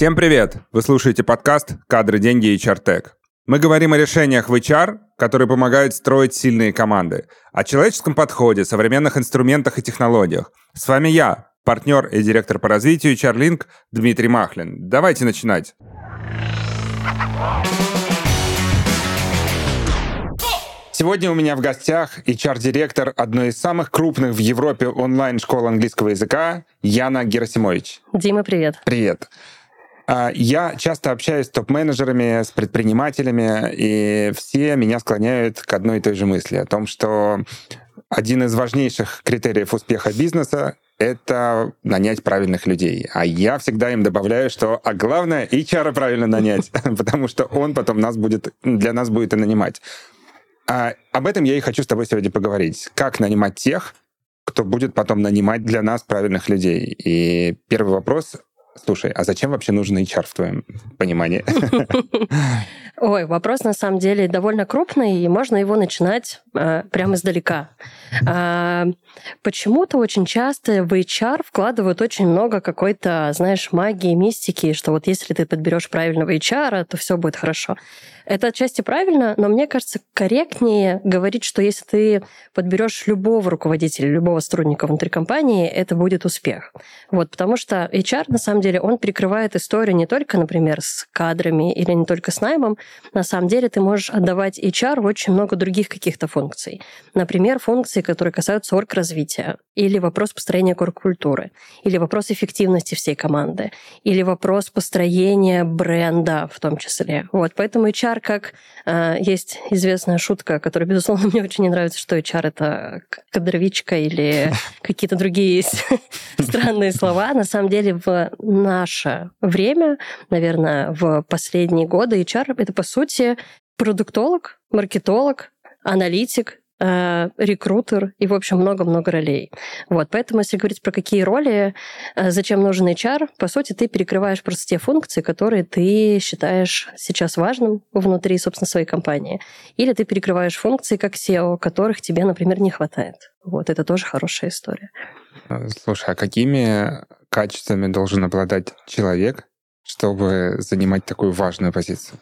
Всем привет! Вы слушаете подкаст «Кадры, деньги и чартек». Мы говорим о решениях в HR, которые помогают строить сильные команды, о человеческом подходе, современных инструментах и технологиях. С вами я, партнер и директор по развитию HR Дмитрий Махлин. Давайте начинать. Сегодня у меня в гостях HR-директор одной из самых крупных в Европе онлайн-школ английского языка Яна Герасимович. Дима, привет. Привет. А, я часто общаюсь с топ-менеджерами, с предпринимателями, и все меня склоняют к одной и той же мысли о том, что один из важнейших критериев успеха бизнеса это нанять правильных людей. А я всегда им добавляю, что а главное HR правильно нанять, потому что он потом нас будет, для нас будет и нанимать. А об этом я и хочу с тобой сегодня поговорить. Как нанимать тех, кто будет потом нанимать для нас правильных людей. И первый вопрос Слушай, а зачем вообще нужен HR в твоем понимании? Ой, вопрос на самом деле довольно крупный, и можно его начинать э, прямо издалека. Э, почему-то очень часто в HR вкладывают очень много какой-то, знаешь, магии, мистики, что вот если ты подберешь правильного HR, то все будет хорошо. Это отчасти правильно, но мне кажется, корректнее говорить, что если ты подберешь любого руководителя, любого сотрудника внутри компании, это будет успех. Вот, потому что HR, на самом деле, он перекрывает историю не только, например, с кадрами или не только с наймом. На самом деле ты можешь отдавать HR очень много других каких-то функций. Например, функции, которые касаются орг-развития, или вопрос построения орг-культуры, или вопрос эффективности всей команды, или вопрос построения бренда в том числе. Вот, поэтому HR как э, есть известная шутка, которая, безусловно, мне очень не нравится, что HR это кадровичка или какие-то другие есть странные слова. На самом деле в наше время, наверное, в последние годы HR это, по сути, продуктолог, маркетолог, аналитик, рекрутер и, в общем, много-много ролей. Вот, поэтому, если говорить про какие роли, э, зачем нужен HR, по сути, ты перекрываешь просто те функции, которые ты считаешь сейчас важным внутри, собственно, своей компании. Или ты перекрываешь функции как SEO, которых тебе, например, не хватает. Вот, это тоже хорошая история. Э, слушай, а какими качествами должен обладать человек, чтобы занимать такую важную позицию?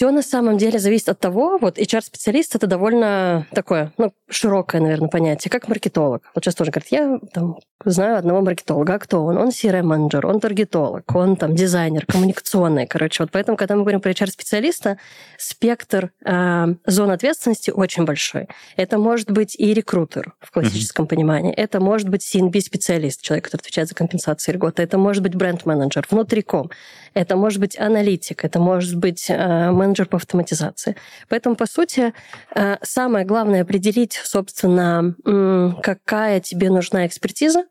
Все на самом деле зависит от того, вот HR-специалист это довольно такое, ну, широкое, наверное, понятие, как маркетолог. Вот сейчас тоже говорят, я там знаю одного маркетолога, а кто он? Он CRM-менеджер, он таргетолог, он там дизайнер, коммуникационный, короче. Вот поэтому, когда мы говорим про HR-специалиста, спектр э, зон ответственности очень большой. Это может быть и рекрутер в классическом mm-hmm. понимании, это может быть CNB-специалист, человек, который отвечает за компенсацию льготы, это может быть бренд-менеджер внутриком, это может быть аналитик, это может быть э, менеджер по автоматизации. Поэтому, по сути, э, самое главное определить, собственно, какая тебе нужна экспертиза,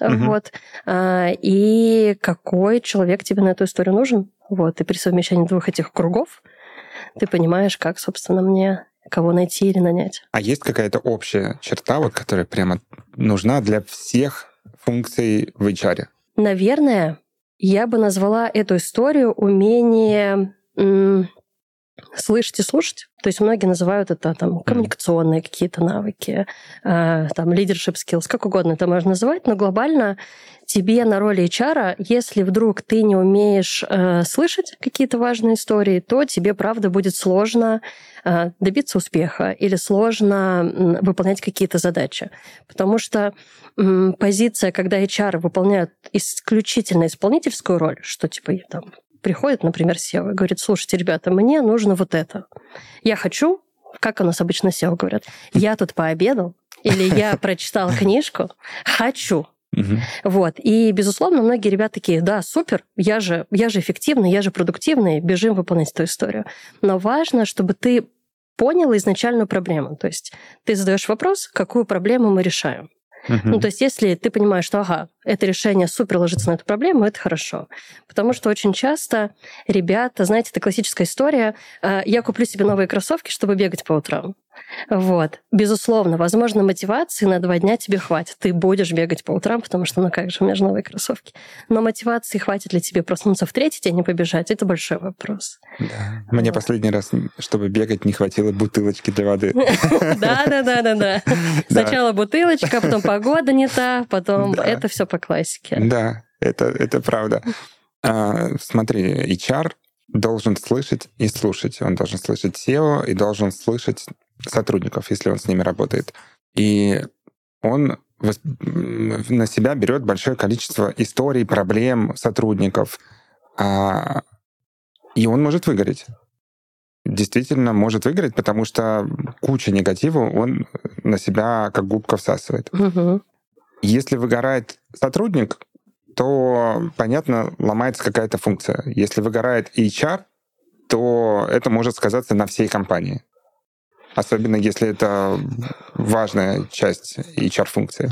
угу. вот, э, и какой человек тебе на эту историю нужен. Вот, и при совмещении двух этих кругов ты понимаешь, как, собственно, мне кого найти или нанять. А есть какая-то общая черта, вот, которая прямо нужна для всех функций в HR? Наверное, я бы назвала эту историю умение слышать и слушать. То есть многие называют это там коммуникационные какие-то навыки, э, там leadership skills, как угодно это можно называть, но глобально тебе на роли HR, если вдруг ты не умеешь э, слышать какие-то важные истории, то тебе, правда, будет сложно э, добиться успеха или сложно э, выполнять какие-то задачи. Потому что э, позиция, когда HR выполняют исключительно исполнительскую роль, что типа там приходит, например, SEO и говорит, слушайте, ребята, мне нужно вот это. Я хочу, как у нас обычно SEO говорят, я тут пообедал, или я прочитал книжку, хочу. Угу. Вот. И, безусловно, многие ребята такие, да, супер, я же, я же эффективный, я же продуктивный, бежим выполнять эту историю. Но важно, чтобы ты понял изначальную проблему. То есть ты задаешь вопрос, какую проблему мы решаем. Uh-huh. Ну, то есть, если ты понимаешь, что, ага, это решение супер ложится на эту проблему, это хорошо. Потому что очень часто ребята, знаете, это классическая история, «А, я куплю себе новые кроссовки, чтобы бегать по утрам. Вот. Безусловно, возможно, мотивации на два дня тебе хватит. Ты будешь бегать по утрам, потому что, ну как же, у меня же новые кроссовки. Но мотивации хватит ли тебе проснуться в третий день и побежать? Это большой вопрос. Да. Мне вот. последний раз, чтобы бегать, не хватило бутылочки для воды. Да-да-да-да-да. Сначала бутылочка, потом погода не та, потом это все по классике. Да. Это, это правда. А, смотри, HR должен слышать и слушать. Он должен слышать SEO и должен слышать сотрудников, если он с ними работает. И он на себя берет большое количество историй, проблем сотрудников, а, и он может выгореть. Действительно может выгореть, потому что куча негатива он на себя как губка всасывает. Угу. Если выгорает сотрудник, то, понятно, ломается какая-то функция. Если выгорает HR, то это может сказаться на всей компании. Особенно если это важная часть HR-функции.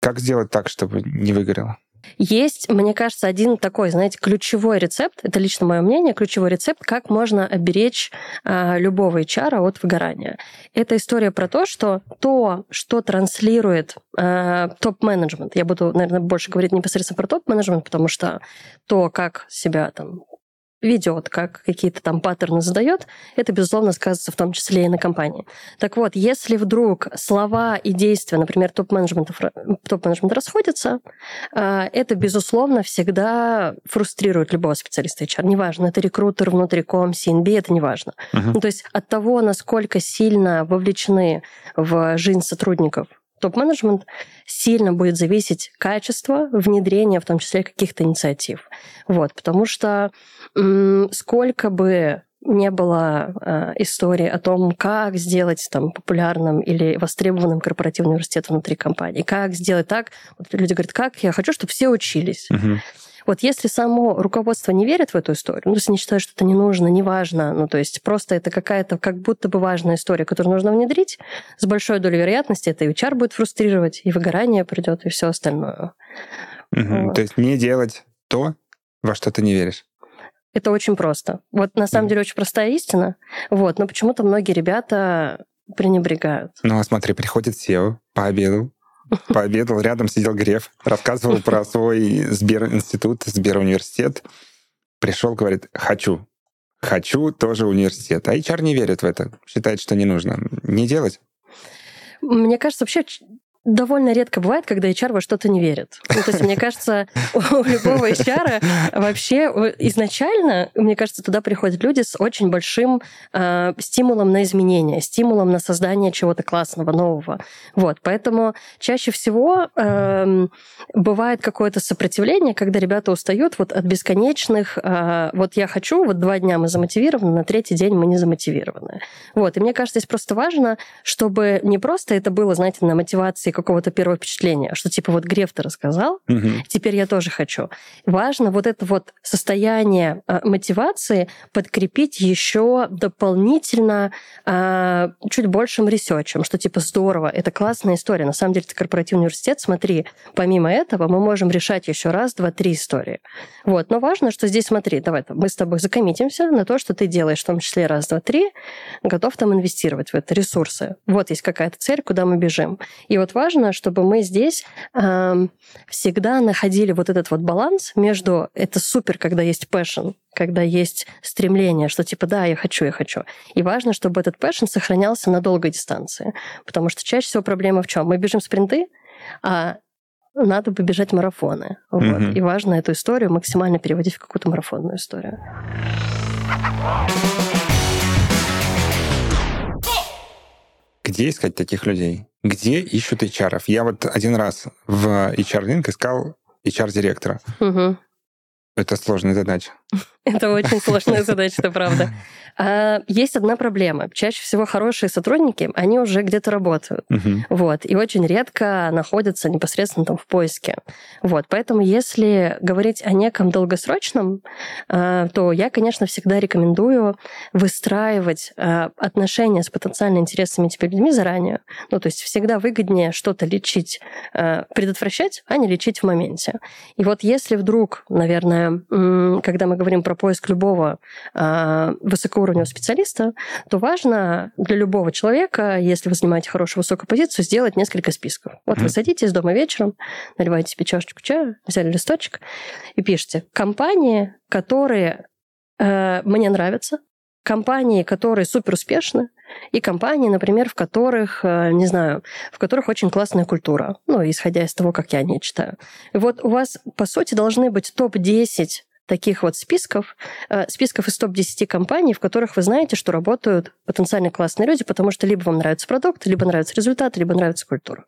Как сделать так, чтобы не выгорело? Есть, мне кажется, один такой, знаете, ключевой рецепт, это лично мое мнение, ключевой рецепт, как можно оберечь а, любого HR от выгорания. Это история про то, что то, что транслирует а, топ-менеджмент, я буду, наверное, больше говорить непосредственно про топ-менеджмент, потому что то, как себя там ведет, как какие-то там паттерны задает, это, безусловно, сказывается в том числе и на компании. Так вот, если вдруг слова и действия, например, топ-менеджмента топ -менеджмент расходятся, а, это, безусловно, всегда фрустрирует любого специалиста HR. Неважно, это рекрутер, внутриком, CNB, это неважно. Uh-huh. Ну, то есть от того, насколько сильно вовлечены в жизнь сотрудников топ-менеджмент, сильно будет зависеть качество внедрения, в том числе каких-то инициатив. Вот, потому что м- сколько бы не было э, истории о том, как сделать там популярным или востребованным корпоративный университет внутри компании, как сделать так. Вот люди говорят, как я хочу, чтобы все учились. Uh-huh. Вот если само руководство не верит в эту историю, ну, то есть они считают, что это не нужно, не важно, ну, то есть просто это какая-то как будто бы важная история, которую нужно внедрить, с большой долей вероятности это и HR будет фрустрировать, и выгорание придет, и все остальное. Угу. Вот. То есть не делать то, во что ты не веришь. Это очень просто. Вот на самом mm. деле очень простая истина. Вот, но почему-то многие ребята пренебрегают. Ну, а смотри, приходит SEO, пообедал, пообедал, рядом сидел Греф, рассказывал про свой Сбер-институт, Сбер-университет. Пришел, говорит, хочу, хочу тоже университет. А HR не верит в это, считает, что не нужно. Не делать. Мне кажется, вообще довольно редко бывает, когда HR во что-то не верит. Ну, то есть, мне кажется, у любого HR вообще изначально, мне кажется, туда приходят люди с очень большим э, стимулом на изменения, стимулом на создание чего-то классного, нового. Вот, поэтому чаще всего э, бывает какое-то сопротивление, когда ребята устают вот от бесконечных, э, вот я хочу, вот два дня мы замотивированы, на третий день мы не замотивированы. Вот, и мне кажется, здесь просто важно, чтобы не просто это было, знаете, на мотивации какого-то первого впечатления, что типа вот Греф ты рассказал, угу. теперь я тоже хочу. Важно вот это вот состояние э, мотивации подкрепить еще дополнительно э, чуть большим ресерчем, что типа здорово, это классная история. На самом деле это корпоративный университет, смотри, помимо этого мы можем решать еще раз, два, три истории. Вот, но важно, что здесь смотри, давай мы с тобой закоммитимся на то, что ты делаешь, в том числе раз, два, три, готов там инвестировать в это ресурсы. Вот есть какая-то цель, куда мы бежим. И вот важно важно, чтобы мы здесь э, всегда находили вот этот вот баланс между это супер, когда есть passion, когда есть стремление, что типа да, я хочу, я хочу. И важно, чтобы этот passion сохранялся на долгой дистанции. Потому что чаще всего проблема в чем? Мы бежим спринты, а надо побежать марафоны. Вот. Mm-hmm. И важно эту историю максимально переводить в какую-то марафонную историю. Где искать таких людей? Где ищут HR? Я вот один раз в HR-линк искал HR-директора. Угу. Это сложная задача. Это очень сложная задача, это правда. А есть одна проблема. Чаще всего хорошие сотрудники, они уже где-то работают. Угу. Вот, и очень редко находятся непосредственно там в поиске. Вот, поэтому если говорить о неком долгосрочном, а, то я, конечно, всегда рекомендую выстраивать а, отношения с потенциально интересными тебе людьми заранее. Ну, то есть всегда выгоднее что-то лечить, предотвращать, а не лечить в моменте. И вот если вдруг, наверное, когда мы говорим про поиск любого высокоуровневого уровня специалиста, то важно для любого человека, если вы занимаете хорошую высокую позицию, сделать несколько списков. Вот mm-hmm. вы садитесь дома вечером, наливаете себе чашечку чая, взяли листочек и пишете компании, которые э, мне нравятся, компании, которые супер успешны, и компании, например, в которых, э, не знаю, в которых очень классная культура, ну, исходя из того, как я не читаю. И вот у вас, по сути, должны быть топ-10 таких вот списков, э, списков из топ-10 компаний, в которых вы знаете, что работают потенциально классные люди, потому что либо вам нравится продукт, либо нравится результат, либо нравится культура.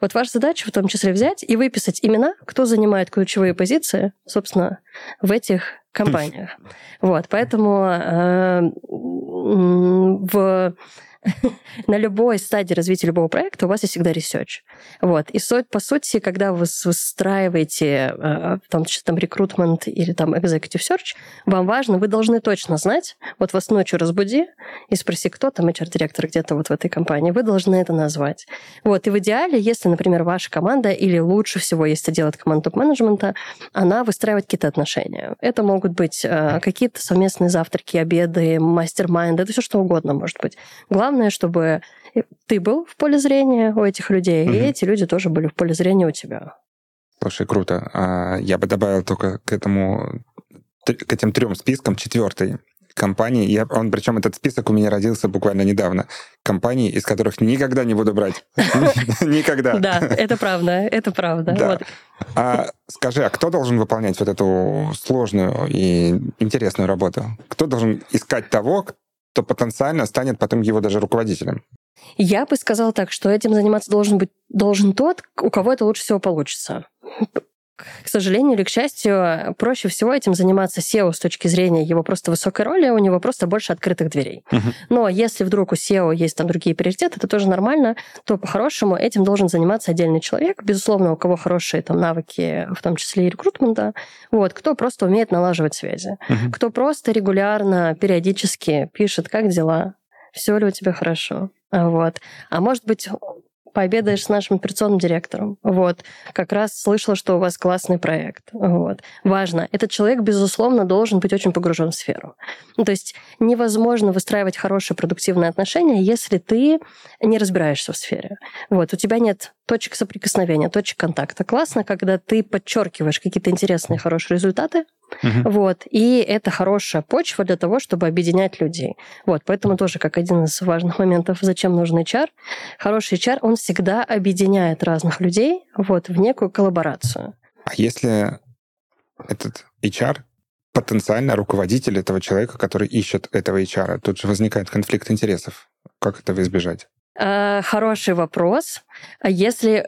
Вот ваша задача в том числе взять и выписать имена, кто занимает ключевые позиции, собственно, в этих компаниях. Вот, поэтому э, в на любой стадии развития любого проекта у вас есть всегда research. Вот. И суть, по сути, когда вы выстраиваете, э, в том там recruitment или там executive search, вам важно, вы должны точно знать, вот вас ночью разбуди и спроси, кто там HR-директор где-то вот в этой компании, вы должны это назвать. Вот. И в идеале, если, например, ваша команда, или лучше всего, если делать команду топ-менеджмента, она выстраивает какие-то отношения. Это могут быть э, какие-то совместные завтраки, обеды, мастер-майнд, это все что угодно может быть. Главное главное, чтобы ты был в поле зрения у этих людей, угу. и эти люди тоже были в поле зрения у тебя. Слушай, круто. А, я бы добавил только к этому, к этим трем спискам четвертый компании, я, он, причем этот список у меня родился буквально недавно, компаний, из которых никогда не буду брать. Никогда. Да, это правда, это правда. А скажи, а кто должен выполнять вот эту сложную и интересную работу? Кто должен искать того, то потенциально станет потом его даже руководителем. Я бы сказала так, что этим заниматься должен быть должен тот, у кого это лучше всего получится. К сожалению или к счастью, проще всего этим заниматься SEO с точки зрения его просто высокой роли, у него просто больше открытых дверей. Uh-huh. Но если вдруг у SEO есть там другие приоритеты, это тоже нормально, то по-хорошему этим должен заниматься отдельный человек, безусловно, у кого хорошие там навыки, в том числе и рекрутмента, вот, кто просто умеет налаживать связи, uh-huh. кто просто регулярно, периодически пишет, как дела, все ли у тебя хорошо. Вот. А может быть, пообедаешь с нашим операционным директором. Вот. Как раз слышала, что у вас классный проект. Вот. Важно. Этот человек, безусловно, должен быть очень погружен в сферу. Ну, то есть невозможно выстраивать хорошие продуктивные отношения, если ты не разбираешься в сфере. Вот. У тебя нет точек соприкосновения, точек контакта. Классно, когда ты подчеркиваешь какие-то интересные, хорошие результаты, Угу. Вот. И это хорошая почва для того, чтобы объединять людей. Вот. Поэтому тоже как один из важных моментов, зачем нужен HR. Хороший HR, он всегда объединяет разных людей вот, в некую коллаборацию. А если этот HR потенциально руководитель этого человека, который ищет этого HR, тут же возникает конфликт интересов. Как этого избежать? Э, хороший вопрос. Если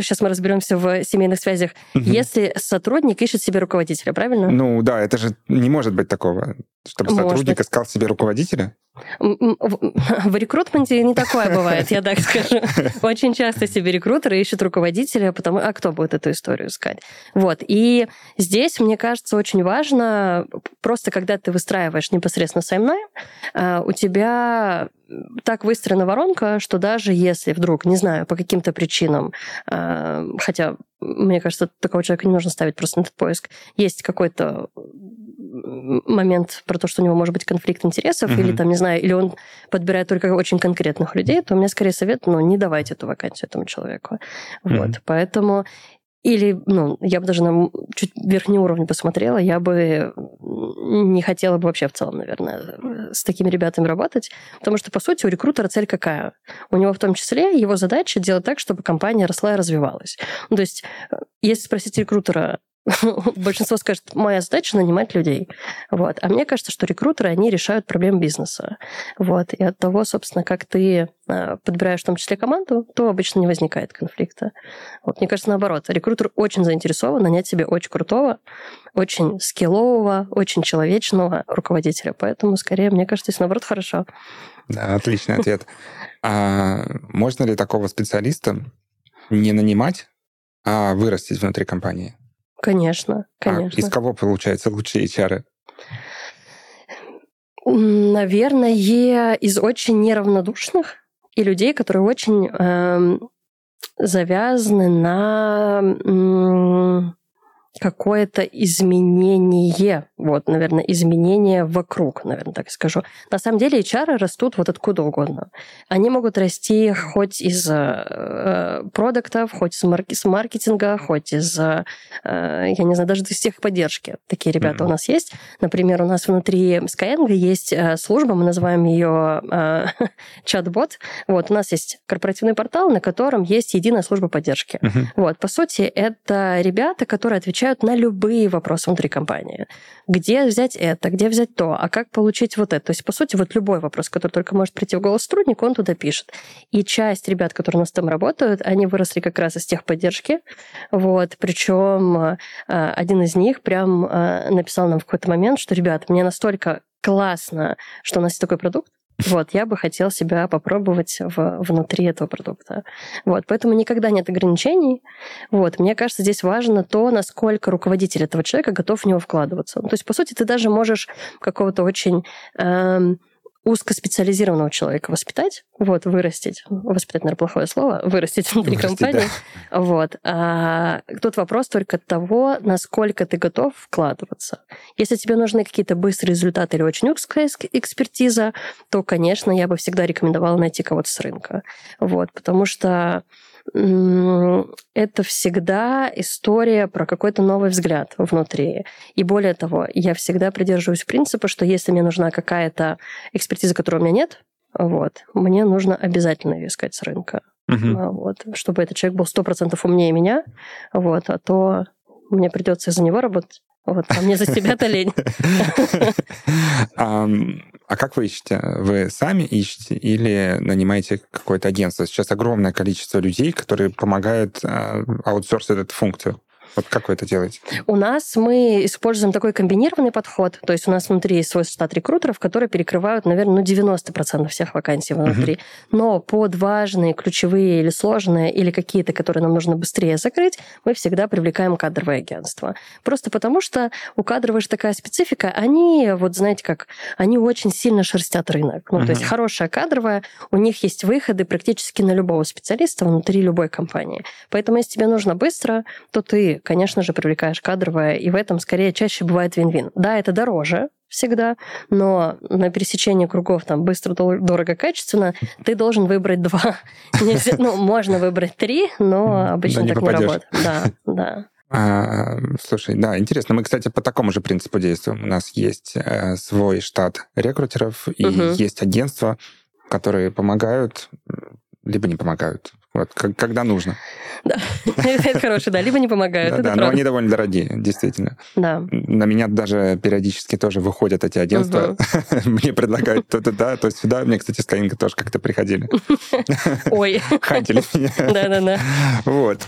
сейчас э, мы разберемся в семейных связях, угу. если сотрудник ищет себе руководителя, правильно? Ну да, это же не может быть такого, чтобы может сотрудник быть. искал себе руководителя. В рекрутменте не такое бывает, я так скажу. Очень часто себе рекрутеры ищут руководителя, потому а кто будет эту историю искать? Вот. И здесь, мне кажется, очень важно, просто когда ты выстраиваешь непосредственно сайм у тебя так выстроена воронка, что даже если вдруг, не знаю, по каким-то причинам, э, хотя, мне кажется, такого человека не нужно ставить просто на этот поиск, есть какой-то момент про то, что у него может быть конфликт интересов, mm-hmm. или там, не знаю, или он подбирает только очень конкретных людей, то у меня скорее совет, ну, не давайте эту вакансию этому человеку. Mm-hmm. Вот, поэтому или, ну, я бы даже на чуть верхний уровень посмотрела, я бы не хотела бы вообще в целом, наверное, с такими ребятами работать, потому что, по сути, у рекрутера цель какая? У него в том числе его задача делать так, чтобы компания росла и развивалась. Ну, то есть, э, если спросить рекрутера, большинство скажет, моя задача нанимать людей. Вот. А мне кажется, что рекрутеры, они решают проблемы бизнеса. Вот. И от того, собственно, как ты э, подбираешь в том числе команду, то обычно не возникает конфликта. Вот. Мне кажется, наоборот. Рекрутер очень заинтересован нанять себе очень крутого, очень скиллового, очень человечного руководителя. Поэтому, скорее, мне кажется, здесь, наоборот, хорошо. Да, отличный ответ. А можно ли такого специалиста не нанимать, а вырастить внутри компании? Конечно, конечно. А из кого, получается, лучшие HR? Наверное, из очень неравнодушных и людей, которые очень э, завязаны на какое-то изменение, вот, наверное, изменение вокруг, наверное, так скажу. На самом деле HR растут вот откуда угодно. Они могут расти хоть из э, продуктов, хоть из марки- с маркетинга, хоть из, э, я не знаю, даже из техподдержки. Такие ребята mm-hmm. у нас есть. Например, у нас внутри Skyeng есть э, служба, мы называем ее э, чат-бот. Вот, у нас есть корпоративный портал, на котором есть единая служба поддержки. Mm-hmm. Вот, по сути, это ребята, которые отвечают отвечают на любые вопросы внутри компании. Где взять это, где взять то, а как получить вот это. То есть, по сути, вот любой вопрос, который только может прийти в голос сотрудника, он туда пишет. И часть ребят, которые у нас там работают, они выросли как раз из техподдержки. Вот. Причем э, один из них прям э, написал нам в какой-то момент, что, ребят, мне настолько классно, что у нас есть такой продукт, вот, я бы хотел себя попробовать в, внутри этого продукта. Вот, поэтому никогда нет ограничений. Вот, мне кажется, здесь важно то, насколько руководитель этого человека готов в него вкладываться. То есть, по сути, ты даже можешь какого-то очень эм, узкоспециализированного человека воспитать, вот, вырастить, воспитать, наверное, плохое слово, вырастить внутри вырастить, компании. Да. Вот. А тут вопрос только того, насколько ты готов вкладываться. Если тебе нужны какие-то быстрые результаты или очень узкая экспертиза, то, конечно, я бы всегда рекомендовала найти кого-то с рынка. Вот, потому что это всегда история про какой-то новый взгляд внутри. И более того, я всегда придерживаюсь принципа, что если мне нужна какая-то экспертиза, которой у меня нет, вот, мне нужно обязательно ее искать с рынка. Угу. Вот, чтобы этот человек был сто процентов умнее меня, вот, а то мне придется из-за него работать. Вот, а мне за себя-то лень. А как вы ищете? Вы сами ищете или нанимаете какое-то агентство? Сейчас огромное количество людей, которые помогают а, аутсорсить эту функцию. Вот как вы это делаете? У нас мы используем такой комбинированный подход. То есть у нас внутри есть свой штат рекрутеров, которые перекрывают, наверное, ну, 90% всех вакансий внутри. Uh-huh. Но под важные, ключевые или сложные, или какие-то, которые нам нужно быстрее закрыть, мы всегда привлекаем кадровое агентство. Просто потому что у кадровой же такая специфика, они, вот знаете как, они очень сильно шерстят рынок. Ну, uh-huh. то есть хорошая кадровая, у них есть выходы практически на любого специалиста внутри любой компании. Поэтому если тебе нужно быстро, то ты конечно же, привлекаешь кадровое, и в этом скорее чаще бывает вин-вин. Да, это дороже, всегда, но на пересечении кругов там быстро, дорого, качественно, ты должен выбрать два. Ну, можно выбрать три, но обычно так не работает. Да, да. А, слушай, да, интересно. Мы, кстати, по такому же принципу действуем. У нас есть э, свой штат рекрутеров и угу. есть агентства, которые помогают, либо не помогают. Вот, как, когда нужно. Да, это хороший, да, либо не помогают. Да, но они довольно дорогие, действительно. Да. На меня даже периодически тоже выходят эти агентства. Мне предлагают то туда, то сюда. Мне, кстати, с тоже как-то приходили. Ой. Хантили меня. Да-да-да. Вот.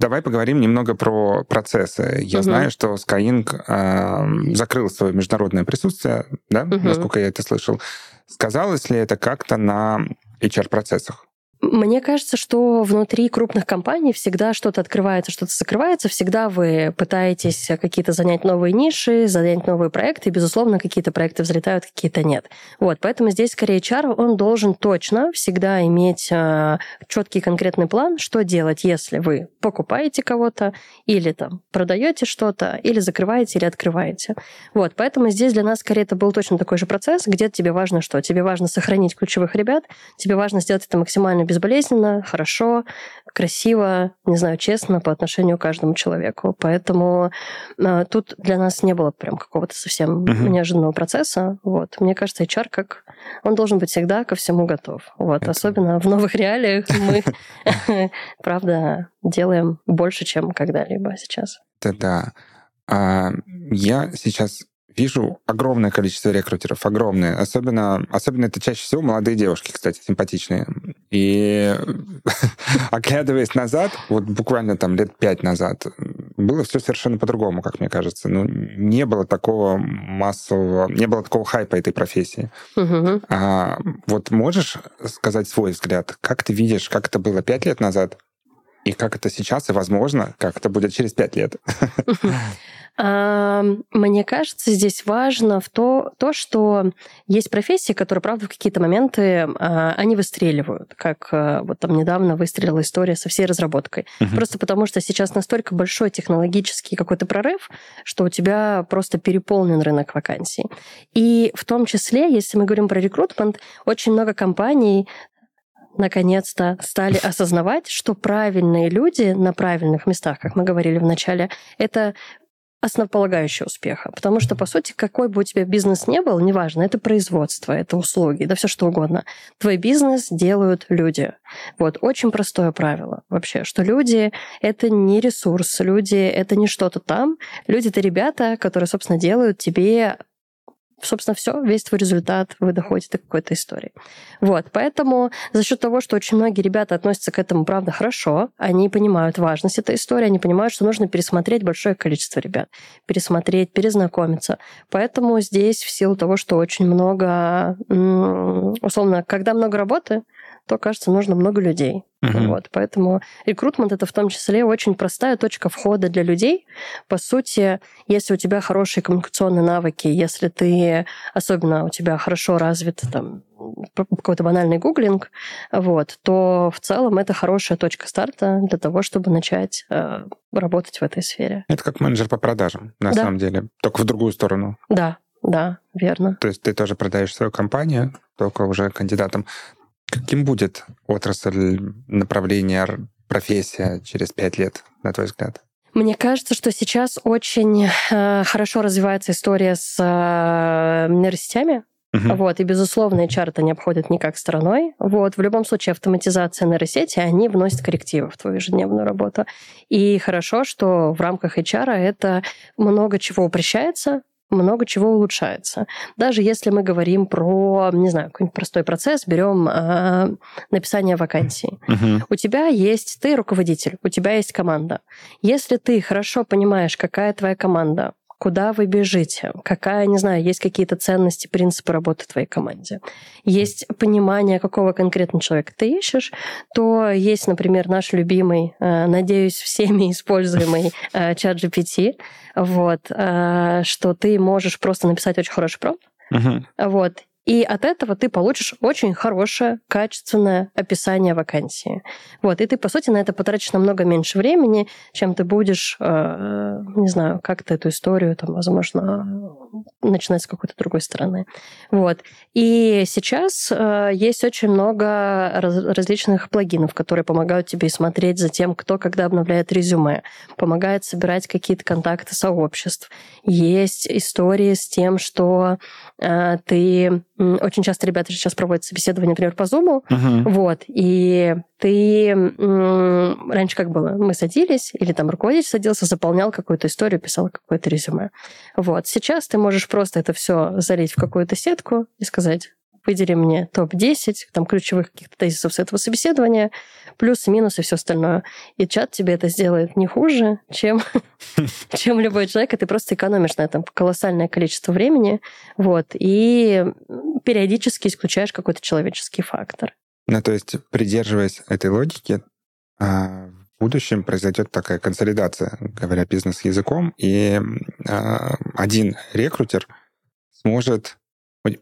Давай поговорим немного про процессы. Я угу. знаю, что Skyeng э, закрыл свое международное присутствие, да, угу. насколько я это слышал. Сказалось ли это как-то на HR-процессах? Мне кажется, что внутри крупных компаний всегда что-то открывается, что-то закрывается. Всегда вы пытаетесь какие-то занять новые ниши, занять новые проекты. И, безусловно, какие-то проекты взлетают, какие-то нет. Вот, поэтому здесь скорее HR, он должен точно всегда иметь э, четкий конкретный план, что делать, если вы покупаете кого-то, или там продаете что-то, или закрываете, или открываете. Вот, поэтому здесь для нас скорее это был точно такой же процесс, где тебе важно что? Тебе важно сохранить ключевых ребят, тебе важно сделать это максимально безболезненно, хорошо, красиво, не знаю, честно по отношению к каждому человеку. Поэтому э, тут для нас не было прям какого-то совсем uh-huh. неожиданного процесса. Вот. Мне кажется, HR как он должен быть всегда ко всему готов. Вот. Это... Особенно в новых реалиях мы, правда, делаем больше, чем когда-либо сейчас. Да-да. А, я сейчас вижу огромное количество рекрутеров, огромное. Особенно, особенно это чаще всего молодые девушки, кстати, симпатичные. И оглядываясь назад, вот буквально там лет пять назад, было все совершенно по-другому, как мне кажется. Ну, не было такого массового, не было такого хайпа этой профессии. А, вот можешь сказать свой взгляд? Как ты видишь, как это было пять лет назад? И как это сейчас и, возможно, как это будет через пять лет? Мне кажется, здесь важно в то, то, что есть профессии, которые, правда, в какие-то моменты а, они выстреливают, как а, вот там недавно выстрелила история со всей разработкой. Угу. Просто потому что сейчас настолько большой технологический какой-то прорыв, что у тебя просто переполнен рынок вакансий. И в том числе, если мы говорим про рекрутмент, очень много компаний наконец-то стали осознавать, что правильные люди на правильных местах, как мы говорили в начале, это основополагающее успеха. Потому что, по сути, какой бы у тебя бизнес не был, неважно, это производство, это услуги, да все что угодно. Твой бизнес делают люди. Вот, очень простое правило вообще, что люди — это не ресурс, люди — это не что-то там. Люди — это ребята, которые, собственно, делают тебе собственно, все, весь твой результат, вы доходите до какой-то истории. Вот, поэтому за счет того, что очень многие ребята относятся к этому, правда, хорошо, они понимают важность этой истории, они понимают, что нужно пересмотреть большое количество ребят, пересмотреть, перезнакомиться. Поэтому здесь в силу того, что очень много, условно, когда много работы, то, кажется, нужно много людей. Uh-huh. Вот, поэтому рекрутмент это в том числе очень простая точка входа для людей. По сути, если у тебя хорошие коммуникационные навыки, если ты, особенно у тебя хорошо развит там какой-то банальный гуглинг, вот, то в целом это хорошая точка старта для того, чтобы начать э, работать в этой сфере. Это как менеджер по продажам, на да. самом деле, только в другую сторону. Да, да, верно. То есть ты тоже продаешь свою компанию, только уже кандидатам. Каким будет отрасль, направление, профессия через пять лет, на твой взгляд? Мне кажется, что сейчас очень э, хорошо развивается история с э, нейросетями. Uh-huh. Вот, и, безусловно, HR это не обходит никак стороной. Вот, в любом случае, автоматизация нейросети, они вносят коррективы в твою ежедневную работу. И хорошо, что в рамках HR это много чего упрощается, много чего улучшается. Даже если мы говорим про, не знаю, какой-нибудь простой процесс, берем э, написание вакансии. Uh-huh. У тебя есть, ты руководитель, у тебя есть команда. Если ты хорошо понимаешь, какая твоя команда, куда вы бежите, какая, не знаю, есть какие-то ценности, принципы работы в твоей команде, есть понимание, какого конкретно человека ты ищешь, то есть, например, наш любимый, э, надеюсь, всеми используемый э, чат GPT, вот, э, что ты можешь просто написать очень хороший промпт, uh-huh. вот, и от этого ты получишь очень хорошее, качественное описание вакансии. Вот. И ты, по сути, на это потратишь намного меньше времени, чем ты будешь, э, не знаю, как-то эту историю, там, возможно, начинать с какой-то другой стороны. Вот. И сейчас э, есть очень много раз, различных плагинов, которые помогают тебе смотреть за тем, кто когда обновляет резюме, помогает собирать какие-то контакты сообществ. Есть истории с тем, что э, ты очень часто ребята сейчас проводят собеседование, например, по Zoom. Uh-huh. Вот. И ты... Раньше как было? Мы садились, или там руководитель садился, заполнял какую-то историю, писал какое-то резюме. Вот. Сейчас ты можешь просто это все залить в какую-то сетку и сказать, выдели мне топ-10 там, ключевых каких-то тезисов с этого собеседования, плюсы, минусы все остальное. И чат тебе это сделает не хуже, чем, чем любой человек, и ты просто экономишь на этом колоссальное количество времени, вот, и периодически исключаешь какой-то человеческий фактор. Ну, то есть, придерживаясь этой логики, а, в будущем произойдет такая консолидация, говоря бизнес-языком, и а, один рекрутер сможет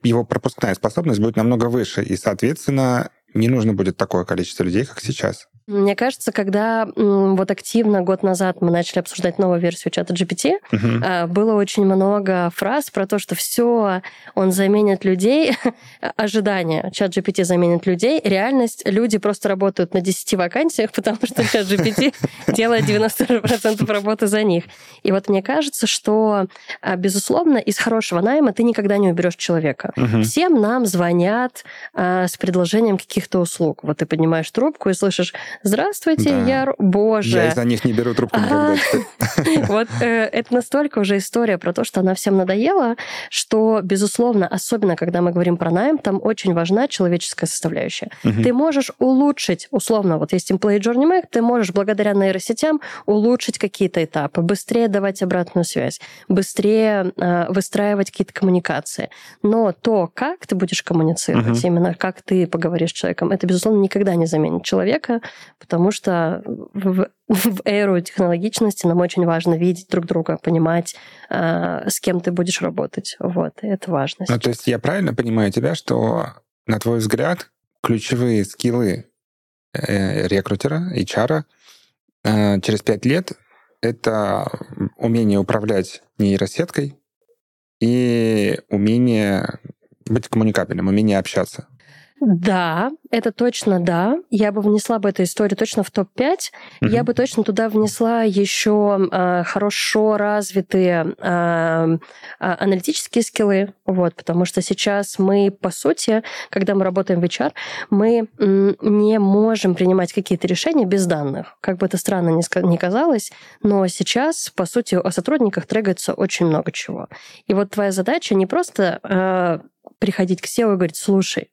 его пропускная способность будет намного выше, и, соответственно, не нужно будет такое количество людей, как сейчас. Мне кажется, когда вот активно год назад мы начали обсуждать новую версию чата GPT, угу. было очень много фраз про то, что все, он заменит людей, ожидания, чат GPT заменит людей, реальность, люди просто работают на 10 вакансиях, потому что чат GPT делает 90% работы за них. И вот мне кажется, что, а, безусловно, из хорошего найма ты никогда не уберешь человека. Угу. Всем нам звонят а, с предложением каких-то услуг. Вот ты поднимаешь трубку и слышишь, Здравствуйте, да. я... Боже. Я из-за них не беру трубку никогда. Вот э, это настолько уже история про то, что она всем надоела, что, безусловно, особенно когда мы говорим про найм, там очень важна человеческая составляющая. Ты можешь улучшить, условно, вот есть Employee Journey Map, ты можешь благодаря нейросетям улучшить какие-то этапы, быстрее давать обратную связь, быстрее э, выстраивать какие-то коммуникации. Но то, как ты будешь коммуницировать, именно как ты поговоришь с человеком, это, безусловно, никогда не заменит человека, потому что в, в эру технологичности нам очень важно видеть друг друга, понимать, э, с кем ты будешь работать. Вот, и это важно. Ну, то есть я правильно понимаю тебя, что, на твой взгляд, ключевые скиллы э, рекрутера, HR э, через пять лет — это умение управлять нейросеткой и умение быть коммуникабельным, умение общаться. Да, это точно да. Я бы внесла бы эту историю точно в топ-5. Mm-hmm. Я бы точно туда внесла еще э, а, хорошо развитые э, аналитические скиллы, вот, потому что сейчас мы, по сути, когда мы работаем в HR, мы не можем принимать какие-то решения без данных. Как бы это странно ни казалось, но сейчас, по сути, о сотрудниках трегается очень много чего. И вот твоя задача не просто э, приходить к SEO и говорить, слушай,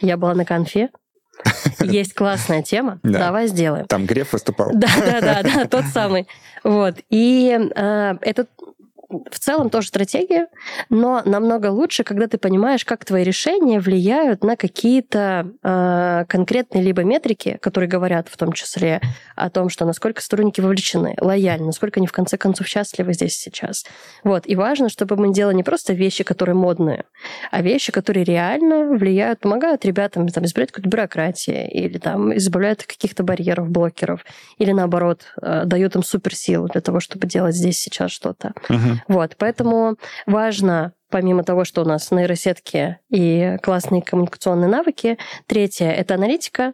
я была на конфе. Есть классная тема. Да. Давай сделаем. Там Греф выступал. Да, да, да, да, тот самый. Вот. И э, этот в целом тоже стратегия, но намного лучше, когда ты понимаешь, как твои решения влияют на какие-то э, конкретные либо метрики, которые говорят в том числе о том, что насколько сотрудники вовлечены, лояльны, насколько они в конце концов счастливы здесь сейчас. Вот. И важно, чтобы мы делали не просто вещи, которые модные, а вещи, которые реально влияют, помогают ребятам там, избавлять какую-то бюрократию или там, избавляют каких-то барьеров, блокеров, или наоборот, э, дают им суперсилу для того, чтобы делать здесь сейчас что-то. Uh-huh. Вот, поэтому важно помимо того, что у нас нейросетки и классные коммуникационные навыки. Третье — это аналитика.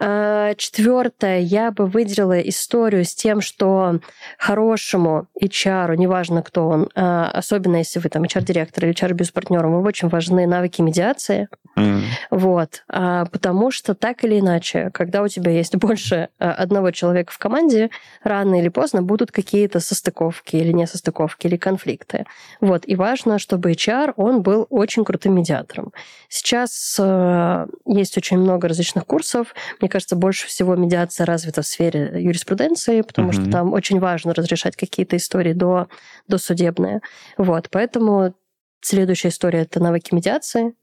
А, четвертое, я бы выделила историю с тем, что хорошему HR, неважно кто он, а, особенно если вы там HR-директор или HR-бизнес-партнер, вам очень важны навыки медиации. Mm. Вот. А, потому что так или иначе, когда у тебя есть больше одного человека в команде, рано или поздно будут какие-то состыковки или несостыковки, или конфликты. Вот. И важно, чтобы HR, он был очень крутым медиатором. Сейчас э, есть очень много различных курсов. Мне кажется, больше всего медиация развита в сфере юриспруденции, потому угу. что там очень важно разрешать какие-то истории до, до судебные. Вот, поэтому следующая история — это навыки медиации.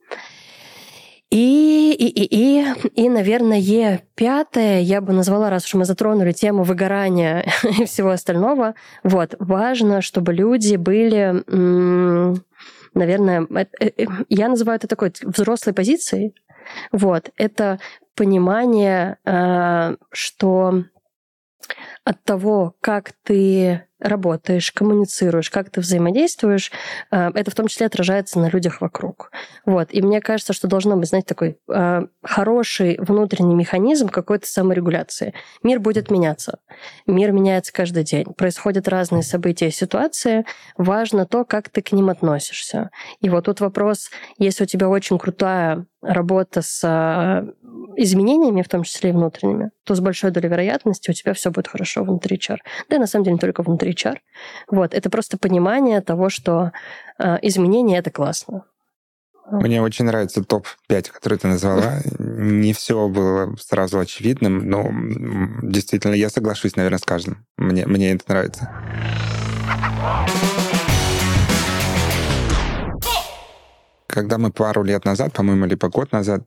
И, и, и, и, и, наверное, пятое я бы назвала, раз уж мы затронули тему выгорания и всего остального, вот, важно, чтобы люди были наверное, э, э, я называю это такой взрослой позицией. Вот, это понимание, э, что от того, как ты работаешь, коммуницируешь, как ты взаимодействуешь, э, это в том числе отражается на людях вокруг. Вот. И мне кажется, что должно быть, знаете, такой э, хороший внутренний механизм какой-то саморегуляции. Мир будет меняться. Мир меняется каждый день. Происходят разные события и ситуации. Важно то, как ты к ним относишься. И вот тут вопрос, если у тебя очень крутая работа с э, изменениями, в том числе и внутренними, то с большой долей вероятности у тебя все будет хорошо внутри HR. Да и на самом деле не только внутри HR. Вот, это просто понимание того, что э, изменения — это классно. Мне очень нравится топ-5, который ты назвала. Не все было сразу очевидным, но действительно я соглашусь, наверное, с каждым. Мне, мне это нравится. Когда мы пару лет назад, по-моему, либо год назад,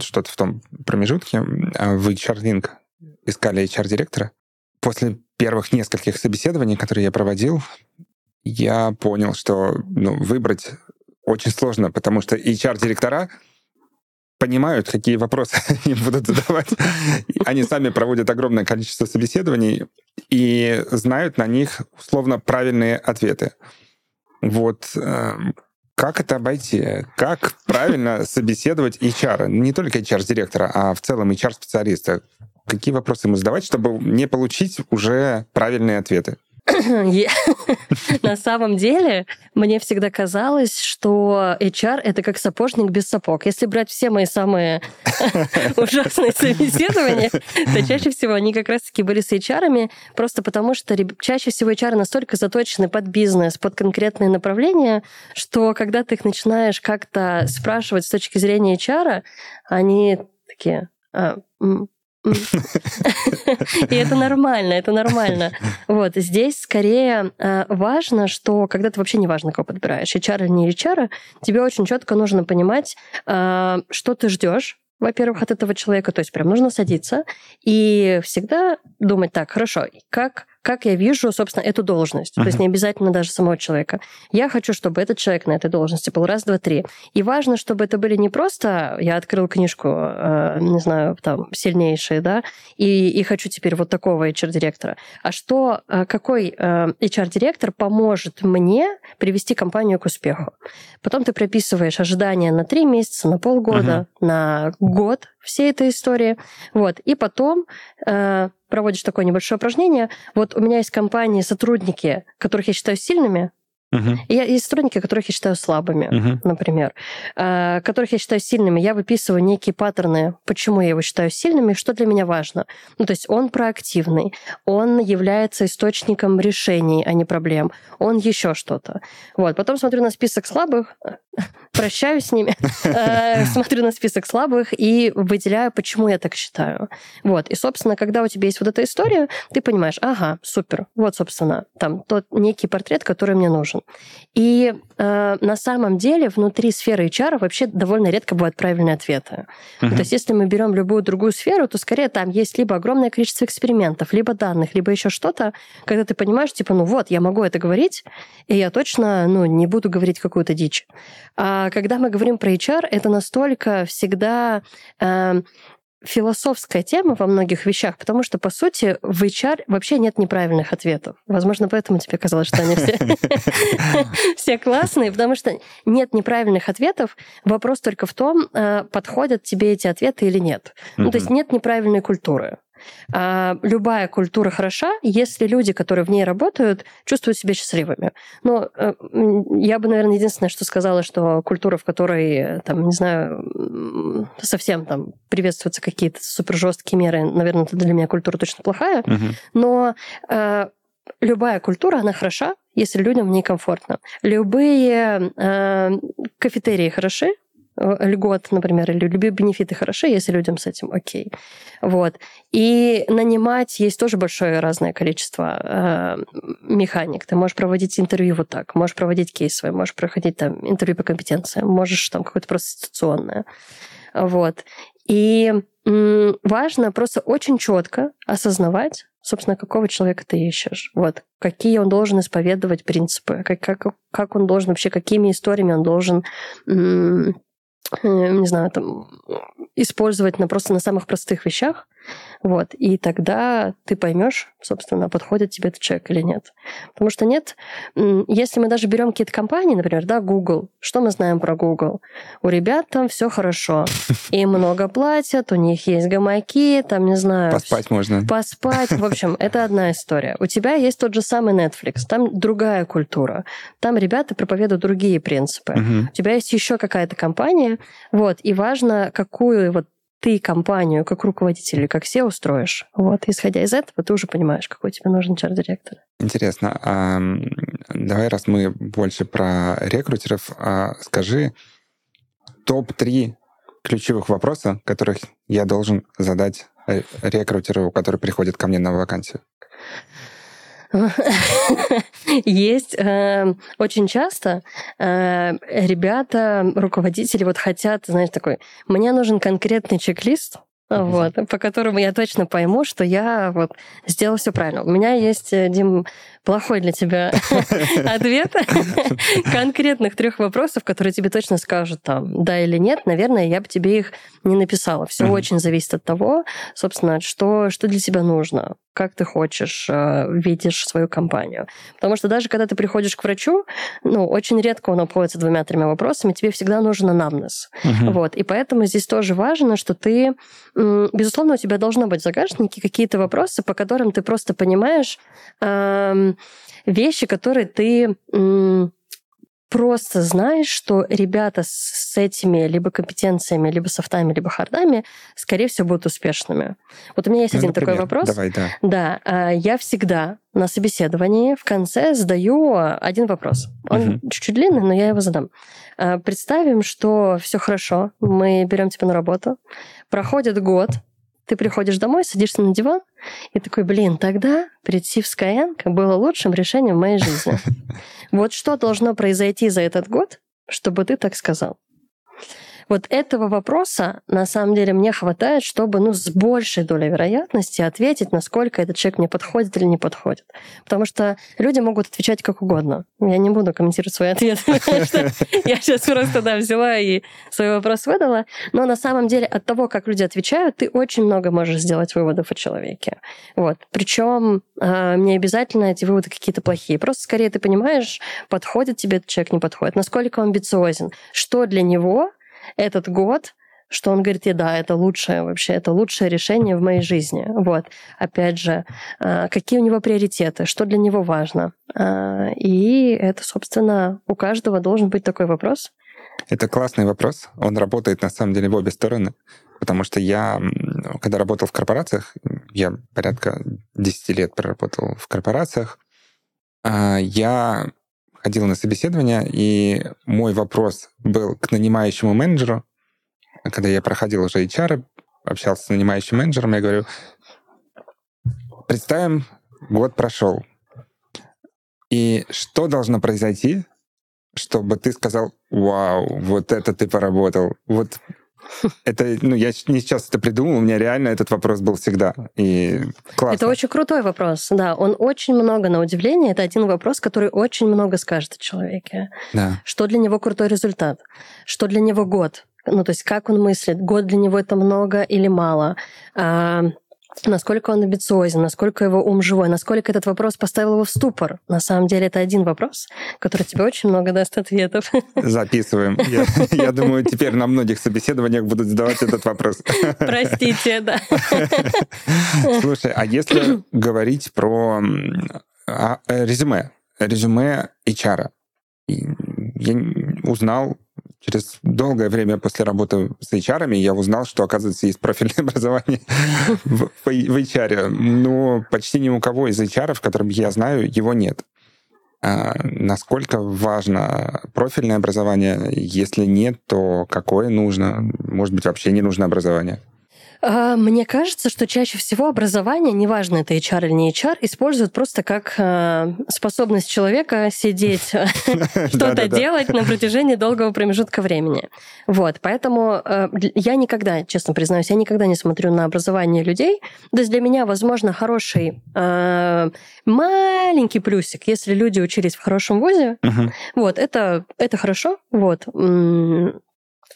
что-то в том промежутке, а, в HR-Link искали HR-директора, после первых нескольких собеседований, которые я проводил, я понял, что ну, выбрать очень сложно, потому что HR-директора понимают, какие вопросы они будут задавать. Они сами проводят огромное количество собеседований и знают на них условно правильные ответы. Вот эм, как это обойти? Как правильно собеседовать HR? Не только HR-директора, а в целом HR-специалиста какие вопросы ему задавать, чтобы не получить уже правильные ответы? На самом деле, мне всегда казалось, что HR — это как сапожник без сапог. Если брать все мои самые ужасные собеседования, то чаще всего они как раз-таки были с HR, просто потому что чаще всего HR настолько заточены под бизнес, под конкретные направления, что когда ты их начинаешь как-то спрашивать с точки зрения HR, они такие... А, и это нормально, это нормально. Вот, здесь скорее э, важно, что когда ты вообще не важно, кого подбираешь, HR или не HR, тебе очень четко нужно понимать, э, что ты ждешь, во-первых, от этого человека. То есть прям нужно садиться и всегда думать так, хорошо, как как я вижу, собственно, эту должность. Uh-huh. То есть не обязательно даже самого человека. Я хочу, чтобы этот человек на этой должности был раз, два, три. И важно, чтобы это были не просто я открыл книжку, э, не знаю, там, сильнейшие, да, и, и хочу теперь вот такого HR-директора, а что, э, какой э, HR-директор поможет мне привести компанию к успеху. Потом ты прописываешь ожидания на три месяца, на полгода, uh-huh. на год всей этой истории. Вот. И потом э, проводишь такое небольшое упражнение. Вот у меня есть компании, сотрудники, которых я считаю сильными, Uh-huh. И есть сотрудники, которых я считаю слабыми, uh-huh. например, э, которых я считаю сильными. Я выписываю некие паттерны, почему я его считаю сильными, что для меня важно. Ну, то есть он проактивный, он является источником решений, а не проблем, он еще что-то. Вот. Потом смотрю на список слабых, прощаюсь с ними, э, смотрю на список слабых и выделяю, почему я так считаю. Вот. И, собственно, когда у тебя есть вот эта история, ты понимаешь, ага, супер, вот, собственно, там тот некий портрет, который мне нужен. И э, на самом деле внутри сферы HR вообще довольно редко бывают правильные ответы. Uh-huh. То есть если мы берем любую другую сферу, то скорее там есть либо огромное количество экспериментов, либо данных, либо еще что-то, когда ты понимаешь, типа, ну вот, я могу это говорить, и я точно ну, не буду говорить какую-то дичь. А когда мы говорим про HR, это настолько всегда э, философская тема во многих вещах, потому что, по сути, в HR вообще нет неправильных ответов. Возможно, поэтому тебе казалось, что они все, все классные, потому что нет неправильных ответов. Вопрос только в том, э, подходят тебе эти ответы или нет. Ну, то есть нет неправильной культуры. А, любая культура хороша, если люди, которые в ней работают, чувствуют себя счастливыми. Но э, я бы, наверное, единственное, что сказала, что культура, в которой, там, не знаю, совсем там приветствуются какие-то супер жесткие меры, наверное, это для меня культура точно плохая. Угу. Но э, любая культура, она хороша, если людям в ней комфортно. Любые э, кафетерии хороши, Э, льгот, например, или любые бенефиты хороши, если людям с этим окей. Вот. И нанимать есть тоже большое разное количество э, механик. Ты можешь проводить интервью вот так, можешь проводить кейсы, можешь проходить там интервью по компетенциям, можешь там какое-то просто ситуационное. Вот. И важно просто очень четко осознавать, собственно, какого человека ты ищешь. Вот. Какие он должен исповедовать принципы, как, как, как он должен вообще, какими историями он должен м, Э, не знаю, там, использовать на просто на самых простых вещах, вот, и тогда ты поймешь, собственно, подходит тебе этот человек или нет. Потому что нет, если мы даже берем какие-то компании, например, да, Google, что мы знаем про Google? У ребят там все хорошо. Им много платят, у них есть гамаки, там, не знаю... Поспать можно. Поспать. В общем, это одна история. У тебя есть тот же самый Netflix, там другая культура. Там ребята проповедуют другие принципы. Угу. У тебя есть еще какая-то компания, вот, и важно, какую вот ты компанию как руководитель или как SEO строишь. Вот, исходя из этого, ты уже понимаешь, какой тебе нужен HR-директор. Интересно. А, давай, раз мы больше про рекрутеров, а, скажи топ-3 ключевых вопроса, которых я должен задать рекрутеру, который приходит ко мне на вакансию. Есть э, очень часто э, ребята, руководители вот хотят, знаешь, такой, мне нужен конкретный чек-лист, вот, по которому я точно пойму, что я вот сделал все правильно. У меня есть, э, Дим, плохой для тебя ответ конкретных трех вопросов, которые тебе точно скажут там да или нет. Наверное, я бы тебе их не написала. Все очень зависит от того, собственно, что, что для тебя нужно, как ты хочешь, э, видишь свою компанию. Потому что даже когда ты приходишь к врачу, ну, очень редко он обходится двумя-тремя вопросами, тебе всегда нужен анамнез. Вот. И поэтому здесь тоже важно, что ты безусловно, у тебя должно быть в загашнике какие-то вопросы, по которым ты просто понимаешь вещи, которые ты просто знаешь, что ребята с этими либо компетенциями, либо софтами, либо хардами, скорее всего, будут успешными. Вот у меня есть ну, один например, такой вопрос. Давай, да. Да, а, я всегда на собеседовании в конце задаю один вопрос. Он угу. чуть-чуть длинный, но я его задам. А, представим, что все хорошо, мы берем тебя на работу, проходит год, ты приходишь домой, садишься на диван и такой, блин, тогда прийти в Skyeng было лучшим решением в моей жизни. Вот что должно произойти за этот год, чтобы ты так сказал? Вот этого вопроса, на самом деле, мне хватает, чтобы ну, с большей долей вероятности ответить, насколько этот человек мне подходит или не подходит. Потому что люди могут отвечать как угодно. Я не буду комментировать свой ответ. Я сейчас просто да, взяла и свой вопрос выдала. Но на самом деле от того, как люди отвечают, ты очень много можешь сделать выводов о человеке. Вот. Причем а, не обязательно эти выводы какие-то плохие. Просто скорее ты понимаешь, подходит тебе этот человек, не подходит, насколько он амбициозен, что для него этот год что он говорит, да, это лучшее вообще, это лучшее решение в моей жизни. Вот. Опять же, а, какие у него приоритеты, что для него важно. А, и это, собственно, у каждого должен быть такой вопрос. Это классный вопрос. Он работает, на самом деле, в обе стороны. Потому что я, когда работал в корпорациях, я порядка 10 лет проработал в корпорациях, а, я ходил на собеседование, и мой вопрос был к нанимающему менеджеру. Когда я проходил уже HR, общался с нанимающим менеджером, я говорю, представим, год прошел. И что должно произойти, чтобы ты сказал, вау, вот это ты поработал, вот это, ну, я не сейчас это придумал, у меня реально этот вопрос был всегда. И классно. Это очень крутой вопрос, да. Он очень много, на удивление, это один вопрос, который очень много скажет о человеке. Да. Что для него крутой результат? Что для него год? Ну, то есть как он мыслит? Год для него это много или мало? Насколько он амбициозен, насколько его ум живой, насколько этот вопрос поставил его в ступор. На самом деле это один вопрос, который тебе очень много даст ответов. Записываем. Я, я думаю, теперь на многих собеседованиях будут задавать этот вопрос. Простите, да. Слушай, а если говорить про а, резюме, резюме HR, я узнал через долгое время после работы с HR я узнал, что, оказывается, есть профильное образование в, в HR. Но почти ни у кого из HR, в котором я знаю, его нет. А насколько важно профильное образование? Если нет, то какое нужно? Может быть, вообще не нужно образование? А, мне кажется, что чаще всего образование, неважно, это HR или не HR, используют просто как а, способность человека сидеть, что-то делать на протяжении долгого промежутка времени. Вот, поэтому а, я никогда, честно признаюсь, я никогда не смотрю на образование людей. То есть для меня, возможно, хороший маленький плюсик, если люди учились в хорошем вузе. Вот, это, это хорошо. Вот.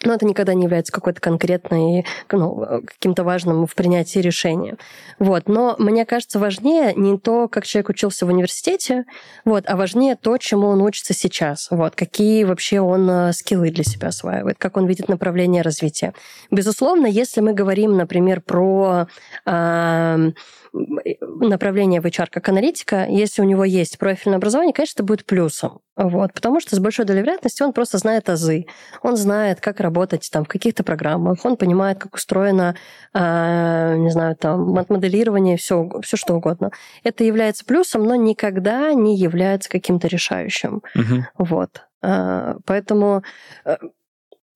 Но это никогда не является какой-то конкретной, ну, каким-то важным в принятии решения. Вот. Но мне кажется, важнее не то, как человек учился в университете, вот, а важнее то, чему он учится сейчас. Вот. Какие вообще он э, скиллы для себя осваивает, как он видит направление развития. Безусловно, если мы говорим, например, про э, направление в HR как аналитика, если у него есть профильное образование, конечно, это будет плюсом. Вот, потому что с большой долей вероятности он просто знает азы. Он знает, как работать там в каких-то программах, он понимает, как устроено, э, не знаю, там, моделирование, все, все что угодно. Это является плюсом, но никогда не является каким-то решающим. Угу. Вот. Э, поэтому э,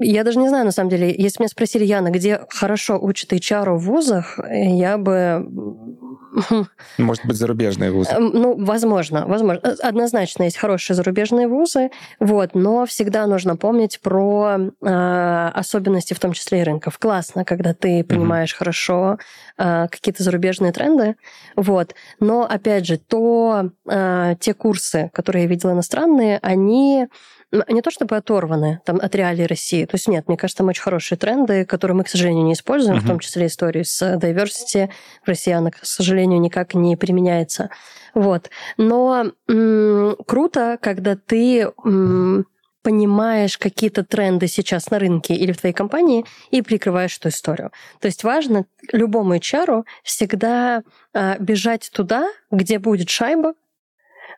я даже не знаю, на самом деле, если меня спросили, Яна, где хорошо учат HR в вузах, я бы... Может быть, зарубежные вузы? Эм, ну, возможно, возможно. Э, однозначно есть хорошие зарубежные вузы, вот, но всегда нужно помнить про э, особенности, в том числе и рынков. Классно, когда ты понимаешь угу. хорошо э, какие-то зарубежные тренды, вот. Но, опять же, то э, те курсы, которые я видела иностранные, они не то чтобы оторваны там, от реалий России. То есть нет, мне кажется, там очень хорошие тренды, которые мы, к сожалению, не используем, uh-huh. в том числе историю с diversity в России, она, к сожалению, никак не применяется. Вот. Но м- круто, когда ты м- понимаешь какие-то тренды сейчас на рынке или в твоей компании и прикрываешь эту историю. То есть важно любому HR всегда а, бежать туда, где будет шайба,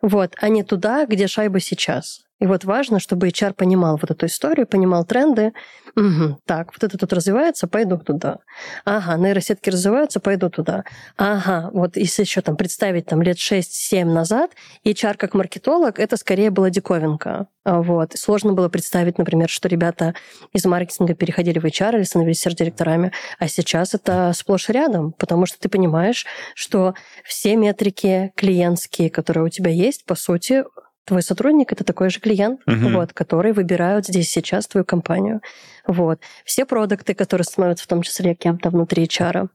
вот, а не туда, где шайба сейчас. И вот важно, чтобы HR понимал вот эту историю, понимал тренды. Угу, так, вот это тут развивается, пойду туда. Ага, нейросетки развиваются, пойду туда. Ага, вот если еще там представить там лет 6-7 назад, HR как маркетолог, это скорее была диковинка. Вот. Сложно было представить, например, что ребята из маркетинга переходили в HR или становились директорами, а сейчас это сплошь рядом, потому что ты понимаешь, что все метрики клиентские, которые у тебя есть, по сути, твой сотрудник это такой же клиент, угу. вот, который выбирают здесь сейчас твою компанию. Вот. Все продукты, которые становятся в том числе кем-то внутри HR,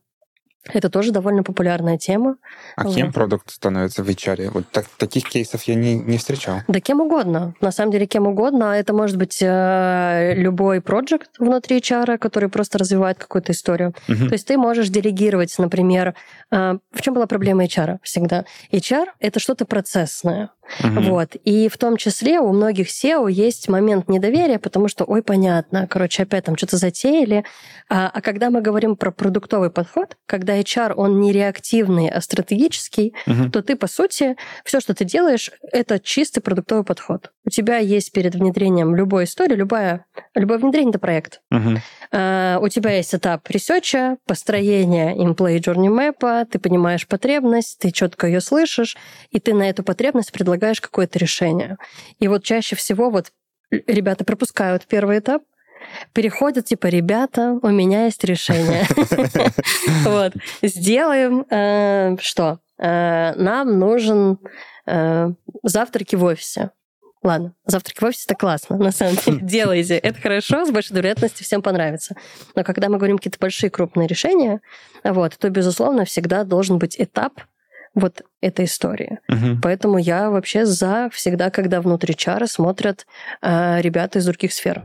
это тоже довольно популярная тема. А вот. кем продукт становится в HR? Вот так, таких кейсов я не, не встречал. Да кем угодно. На самом деле кем угодно. Это может быть э, любой проект внутри HR, который просто развивает какую-то историю. Угу. То есть ты можешь делегировать, например, э, в чем была проблема HR всегда? HR — это что-то процессное. Угу. Вот. И в том числе у многих SEO есть момент недоверия, потому что, ой, понятно, короче, опять там что-то затеяли. А, а когда мы говорим про продуктовый подход, когда HR, он не реактивный, а стратегический, угу. то ты, по сути, все, что ты делаешь, это чистый продуктовый подход. У тебя есть перед внедрением любой истории, любая, любое внедрение — это проект. Угу. А, у тебя есть этап research а, построения employee journey map, ты понимаешь потребность, ты четко ее слышишь, и ты на эту потребность предлагаешь предлагаешь какое-то решение. И вот чаще всего вот ребята пропускают первый этап, переходят, типа, ребята, у меня есть решение. Вот. Сделаем э, что? Э, нам нужен э, завтраки в офисе. Ладно, завтраки в офисе это классно, на самом деле. Делайте. Это хорошо, с большой вероятностью всем понравится. Но когда мы говорим какие-то большие крупные решения, вот, то, безусловно, всегда должен быть этап вот эта история. Угу. Поэтому я вообще за всегда, когда внутри чара смотрят э, ребята из других сфер.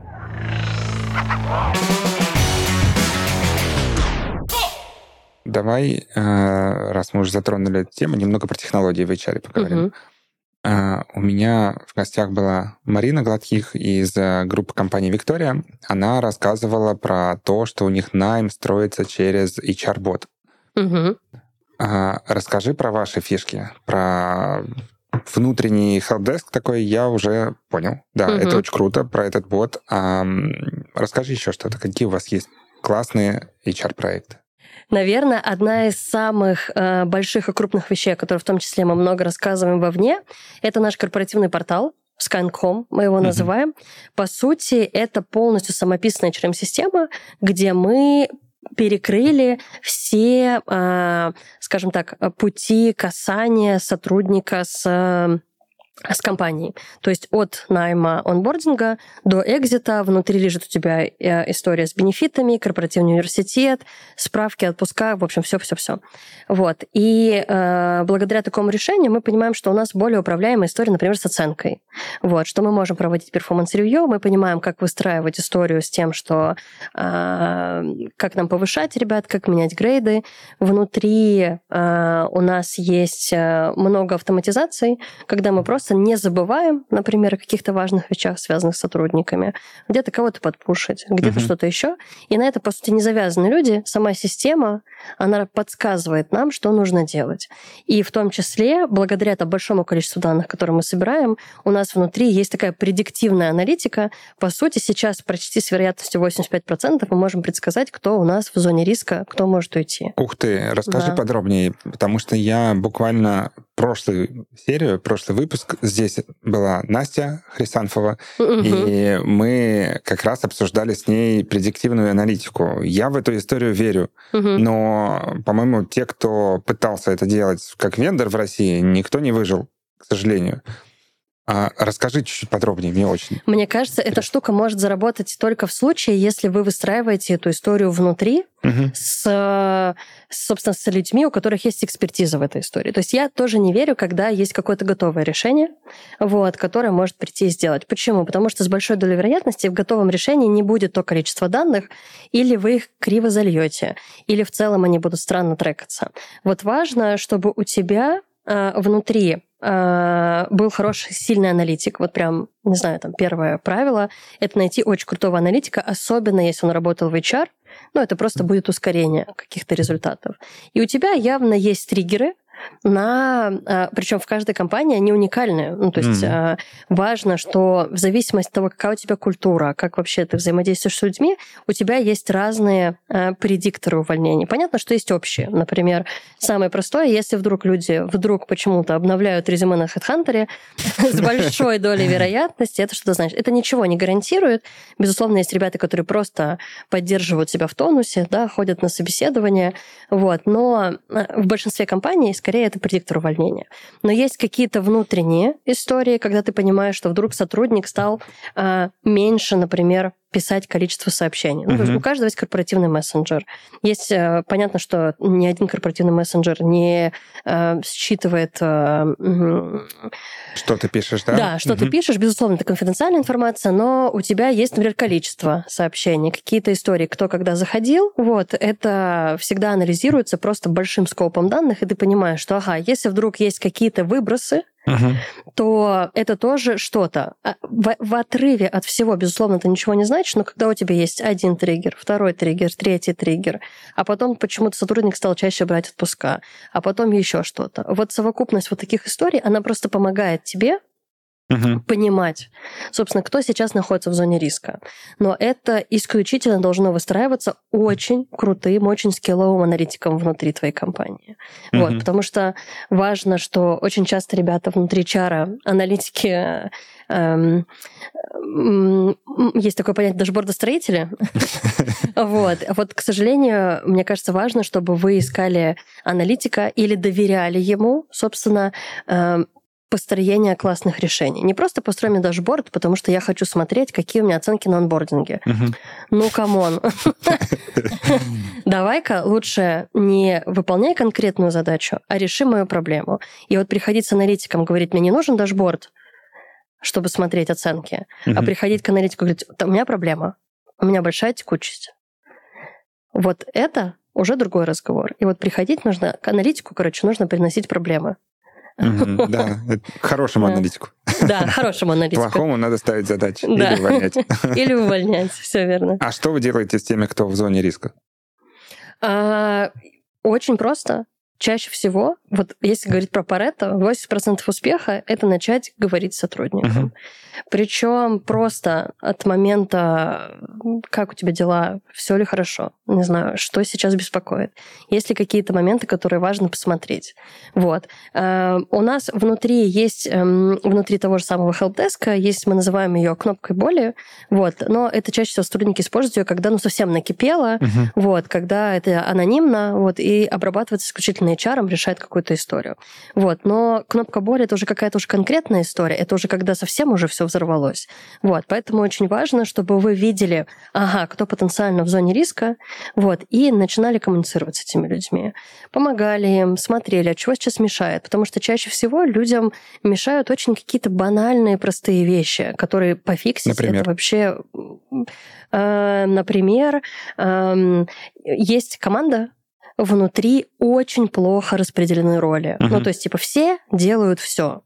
Давай, э, раз мы уже затронули эту тему, немного про технологии в HR поговорим. Угу. У меня в гостях была Марина Гладких из э, группы компании «Виктория». Она рассказывала про то, что у них найм строится через HR-бот. Угу. А, расскажи про ваши фишки, про внутренний helpdesk такой я уже понял. Да, угу. это очень круто, про этот бот. А, расскажи еще что-то. Какие у вас есть классные HR-проекты? Наверное, одна из самых э, больших и крупных вещей, о которых в том числе мы много рассказываем вовне, это наш корпоративный портал, Scan.com, мы его uh-huh. называем. По сути, это полностью самописная HRM-система, где мы перекрыли все, а, скажем так, пути касания сотрудника с с компанией. То есть от найма онбординга до экзита внутри лежит у тебя э, история с бенефитами, корпоративный университет, справки, отпуска, в общем, все-все-все. Вот. И э, благодаря такому решению мы понимаем, что у нас более управляемая история, например, с оценкой. Вот, что мы можем проводить performance review, мы понимаем, как выстраивать историю с тем, что э, как нам повышать ребят, как менять грейды. Внутри э, у нас есть э, много автоматизаций, когда мы просто просто не забываем, например, о каких-то важных вещах, связанных с сотрудниками, где-то кого-то подпушить, где-то uh-huh. что-то еще. И на это, по сути, не завязаны люди. Сама система, она подсказывает нам, что нужно делать. И в том числе, благодаря тому большому количеству данных, которые мы собираем, у нас внутри есть такая предиктивная аналитика. По сути, сейчас почти с вероятностью 85% мы можем предсказать, кто у нас в зоне риска, кто может уйти. Ух ты, расскажи да. подробнее, потому что я буквально прошлую серию, прошлый выпуск здесь была Настя Хрисанфова, угу. и мы как раз обсуждали с ней предиктивную аналитику. Я в эту историю верю, угу. но, по-моему, те, кто пытался это делать как вендор в России, никто не выжил, к сожалению. А расскажи чуть-чуть подробнее, мне очень. Мне кажется, эта штука может заработать только в случае, если вы выстраиваете эту историю внутри угу. с, собственно, с людьми, у которых есть экспертиза в этой истории. То есть я тоже не верю, когда есть какое-то готовое решение, вот, которое может прийти и сделать. Почему? Потому что с большой долей вероятности в готовом решении не будет то количество данных, или вы их криво зальете, или в целом они будут странно трекаться. Вот важно, чтобы у тебя э, внутри был хороший, сильный аналитик. Вот прям, не знаю, там первое правило — это найти очень крутого аналитика, особенно если он работал в HR, ну, это просто будет ускорение каких-то результатов. И у тебя явно есть триггеры, на... А, Причем в каждой компании они уникальны. Ну, то есть mm-hmm. важно, что в зависимости от того, какая у тебя культура, как вообще ты взаимодействуешь с людьми, у тебя есть разные а, предикторы увольнений. Понятно, что есть общие. Например, самое простое, если вдруг люди вдруг почему-то обновляют резюме на HeadHunter с большой долей вероятности, это что значит? Это ничего не гарантирует. Безусловно, есть ребята, которые просто поддерживают себя в тонусе, да, ходят на собеседование, вот. Но в большинстве компаний, с скорее это предиктор увольнения. Но есть какие-то внутренние истории, когда ты понимаешь, что вдруг сотрудник стал э, меньше, например, писать количество сообщений. Ну, uh-huh. У каждого есть корпоративный мессенджер. Есть, э, понятно, что ни один корпоративный мессенджер не э, считывает... Э, что ты пишешь, да? Да, что uh-huh. ты пишешь, безусловно, это конфиденциальная информация, но у тебя есть, например, количество сообщений, какие-то истории, кто когда заходил, вот, это всегда анализируется просто большим скопом данных, и ты понимаешь, что, ага, если вдруг есть какие-то выбросы, то это тоже что-то. А в, в отрыве от всего, безусловно, это ничего не значит, но когда у тебя есть один триггер, второй триггер, третий триггер, а потом почему-то сотрудник стал чаще брать отпуска, а потом еще что-то. Вот совокупность вот таких историй, она просто помогает тебе угу. понимать, собственно, кто сейчас находится в зоне риска. Но это исключительно должно выстраиваться очень крутым, очень скилловым аналитиком внутри твоей компании. Угу. Вот, потому что важно, что очень часто ребята внутри HR а, аналитики, эм, есть такое понятие дашбордостроители. вот. вот, к сожалению, мне кажется, важно, чтобы вы искали аналитика или доверяли ему, собственно, эм, построения классных решений. Не просто построй мне dashboard, потому что я хочу смотреть, какие у меня оценки на онбординге. Угу. Ну, come on. Давай-ка лучше не выполняй конкретную задачу, а реши мою проблему. И вот приходить с аналитиком, говорить, мне не нужен дашборд, чтобы смотреть оценки, а приходить к аналитику и говорить, у меня проблема, у меня большая текучесть. Вот это уже другой разговор. И вот приходить нужно, к аналитику, короче, нужно приносить проблемы. Да, хорошему аналитику. Да, хорошему аналитику. Плохому надо ставить задачи или увольнять. Или увольнять, все верно. А что вы делаете с теми, кто в зоне риска? А, очень просто. Чаще всего, вот если говорить про Паретто, 80% успеха — это начать говорить с сотрудником. Uh-huh. Причем просто от момента, как у тебя дела, все ли хорошо, не знаю, что сейчас беспокоит. Есть ли какие-то моменты, которые важно посмотреть. Вот. Э, у нас внутри есть, эм, внутри того же самого хелпдеска, есть, мы называем ее кнопкой боли, вот, но это чаще всего сотрудники используют ее, когда ну, совсем накипело, uh-huh. вот, когда это анонимно, вот, и обрабатывается исключительно HR, решает какую-то историю. Вот, но кнопка боли это уже какая-то уже конкретная история, это уже когда совсем уже все взорвалось. Вот, поэтому очень важно, чтобы вы видели, ага, кто потенциально в зоне риска, вот, и начинали коммуницировать с этими людьми. Помогали им, смотрели, а чего сейчас мешает, потому что чаще всего людям мешают очень какие-то банальные, простые вещи, которые пофиксить Например? это вообще... Э, например, э, есть команда, внутри очень плохо распределены роли. Uh-huh. Ну, то есть, типа, все делают все.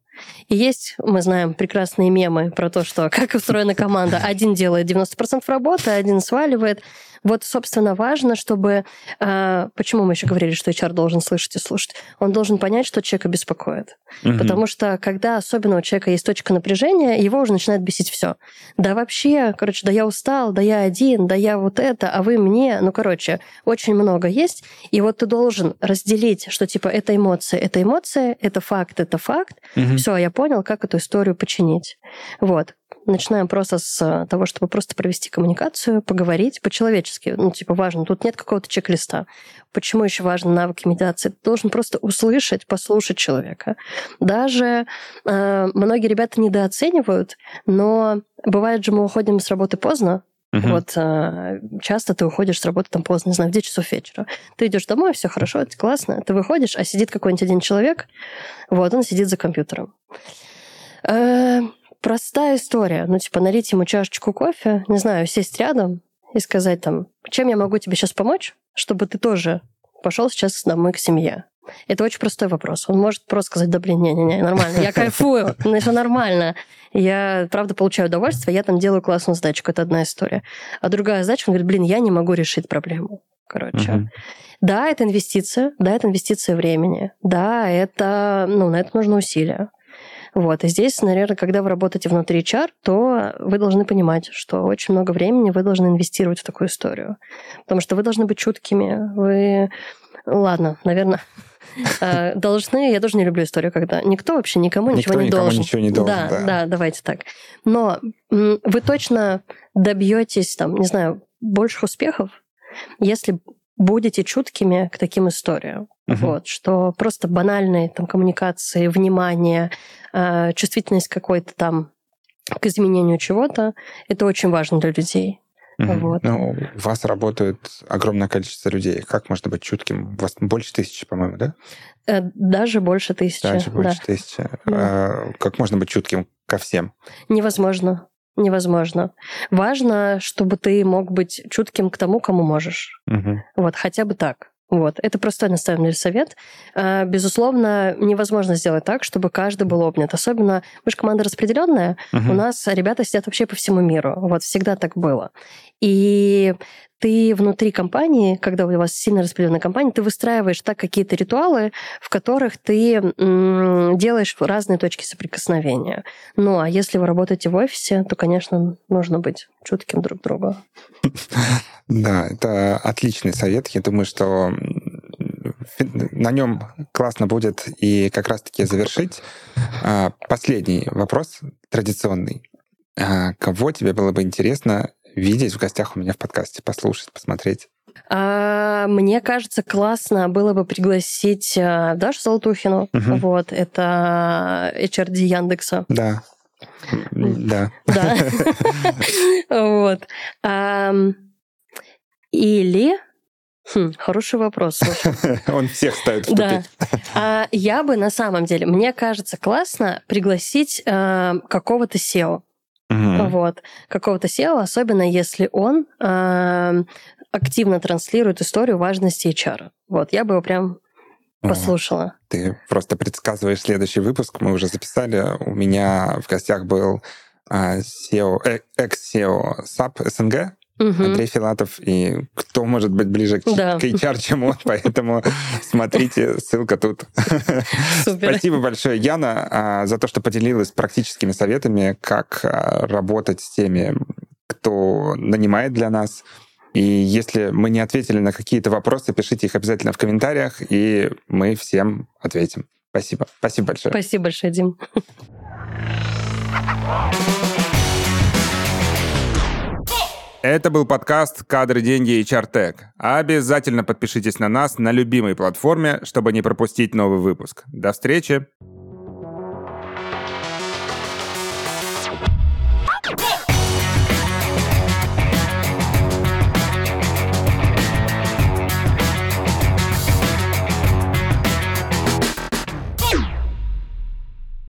И есть, мы знаем, прекрасные мемы про то, что как устроена команда. Один делает 90% работы, один сваливает. Вот, собственно, важно, чтобы... Э, почему мы еще говорили, что HR должен слышать и слушать? Он должен понять, что человека беспокоит. Угу. Потому что, когда особенно у человека есть точка напряжения, его уже начинает бесить все. Да вообще, короче, да я устал, да я один, да я вот это, а вы мне. Ну, короче, очень много есть. И вот ты должен разделить, что типа это эмоции, это эмоции, это факт, это факт. Угу. Все, я понял, как эту историю починить. Вот начинаем просто с того, чтобы просто провести коммуникацию, поговорить по-человечески. Ну, типа, важно. Тут нет какого-то чек-листа. Почему еще важны навыки медиации? Ты должен просто услышать, послушать человека. Даже э, многие ребята недооценивают, но бывает же мы уходим с работы поздно, Uh-huh. Вот э, часто ты уходишь с работы там поздно, не знаю, в 9 часов вечера. Ты идешь домой, все хорошо, это классно. Ты выходишь, а сидит какой-нибудь один человек, вот, он сидит за компьютером. Э, простая история. Ну, типа, налить ему чашечку кофе, не знаю, сесть рядом и сказать там, чем я могу тебе сейчас помочь, чтобы ты тоже пошел сейчас домой к семье. Это очень простой вопрос. Он может просто сказать, да блин, не-не-не, нормально, я кайфую, ну все нормально. Я, правда, получаю удовольствие, я там делаю классную задачку, это одна история. А другая задача, он говорит, блин, я не могу решить проблему. Короче. Угу. Да, это инвестиция, да, это инвестиция времени, да, это, ну, на это нужно усилия. Вот. И здесь, наверное, когда вы работаете внутри HR, то вы должны понимать, что очень много времени вы должны инвестировать в такую историю. Потому что вы должны быть чуткими. Вы... Ладно, наверное, э, должны, я тоже не люблю историю, когда никто вообще никому никто ничего не никому должен. ничего не должен. Да, да, да, давайте так. Но вы точно добьетесь, там, не знаю, больших успехов, если будете чуткими к таким историям. Uh-huh. Вот, что просто банальные там коммуникации, внимание, э, чувствительность какой-то там к изменению чего-то, это очень важно для людей. Угу. Вот. Ну, у вас работает огромное количество людей. Как можно быть чутким? У вас больше тысячи, по-моему, да? Э, даже больше тысячи. Даже больше да. тысячи. Да. А, как можно быть чутким ко всем? Невозможно. Невозможно. Важно, чтобы ты мог быть чутким к тому, кому можешь. Угу. Вот, хотя бы так. Вот. Это простой, на самом деле, совет. А, безусловно, невозможно сделать так, чтобы каждый был обнят. Особенно, мы же команда распределенная, угу. у нас ребята сидят вообще по всему миру. Вот, всегда так было. И ты внутри компании, когда у вас сильно распределенная компания, ты выстраиваешь так какие-то ритуалы, в которых ты делаешь разные точки соприкосновения. Ну, а если вы работаете в офисе, то, конечно, нужно быть чутким друг другу. Да, это отличный совет. Я думаю, что на нем классно будет и как раз-таки завершить. А, последний вопрос, традиционный. А, кого тебе было бы интересно видеть в гостях у меня в подкасте, послушать, посмотреть? А, мне кажется, классно было бы пригласить а, Дашу Золотухину. Угу. Вот, это HRD Яндекса. Да. Да. Да. Вот. Или Хм, хороший вопрос. Он всех ставит в Да. А я бы на самом деле, мне кажется, классно пригласить э, какого-то SEO. Угу. Вот. Какого-то SEO, особенно если он э, активно транслирует историю важности HR. Вот, я бы его прям послушала. Ты просто предсказываешь следующий выпуск. Мы уже записали. У меня в гостях был SEO, экс-SEO SAP СНГ, угу. Андрей Филатов, и кто может быть ближе к, да. к HR, чем он, поэтому смотрите, ссылка тут. Супер. Спасибо большое, Яна, а, за то, что поделилась практическими советами, как а, работать с теми, кто нанимает для нас. И если мы не ответили на какие-то вопросы, пишите их обязательно в комментариях, и мы всем ответим. Спасибо. Спасибо большое. Спасибо большое, Дим. Это был подкаст «Кадры, деньги и чартек». Обязательно подпишитесь на нас на любимой платформе, чтобы не пропустить новый выпуск. До встречи!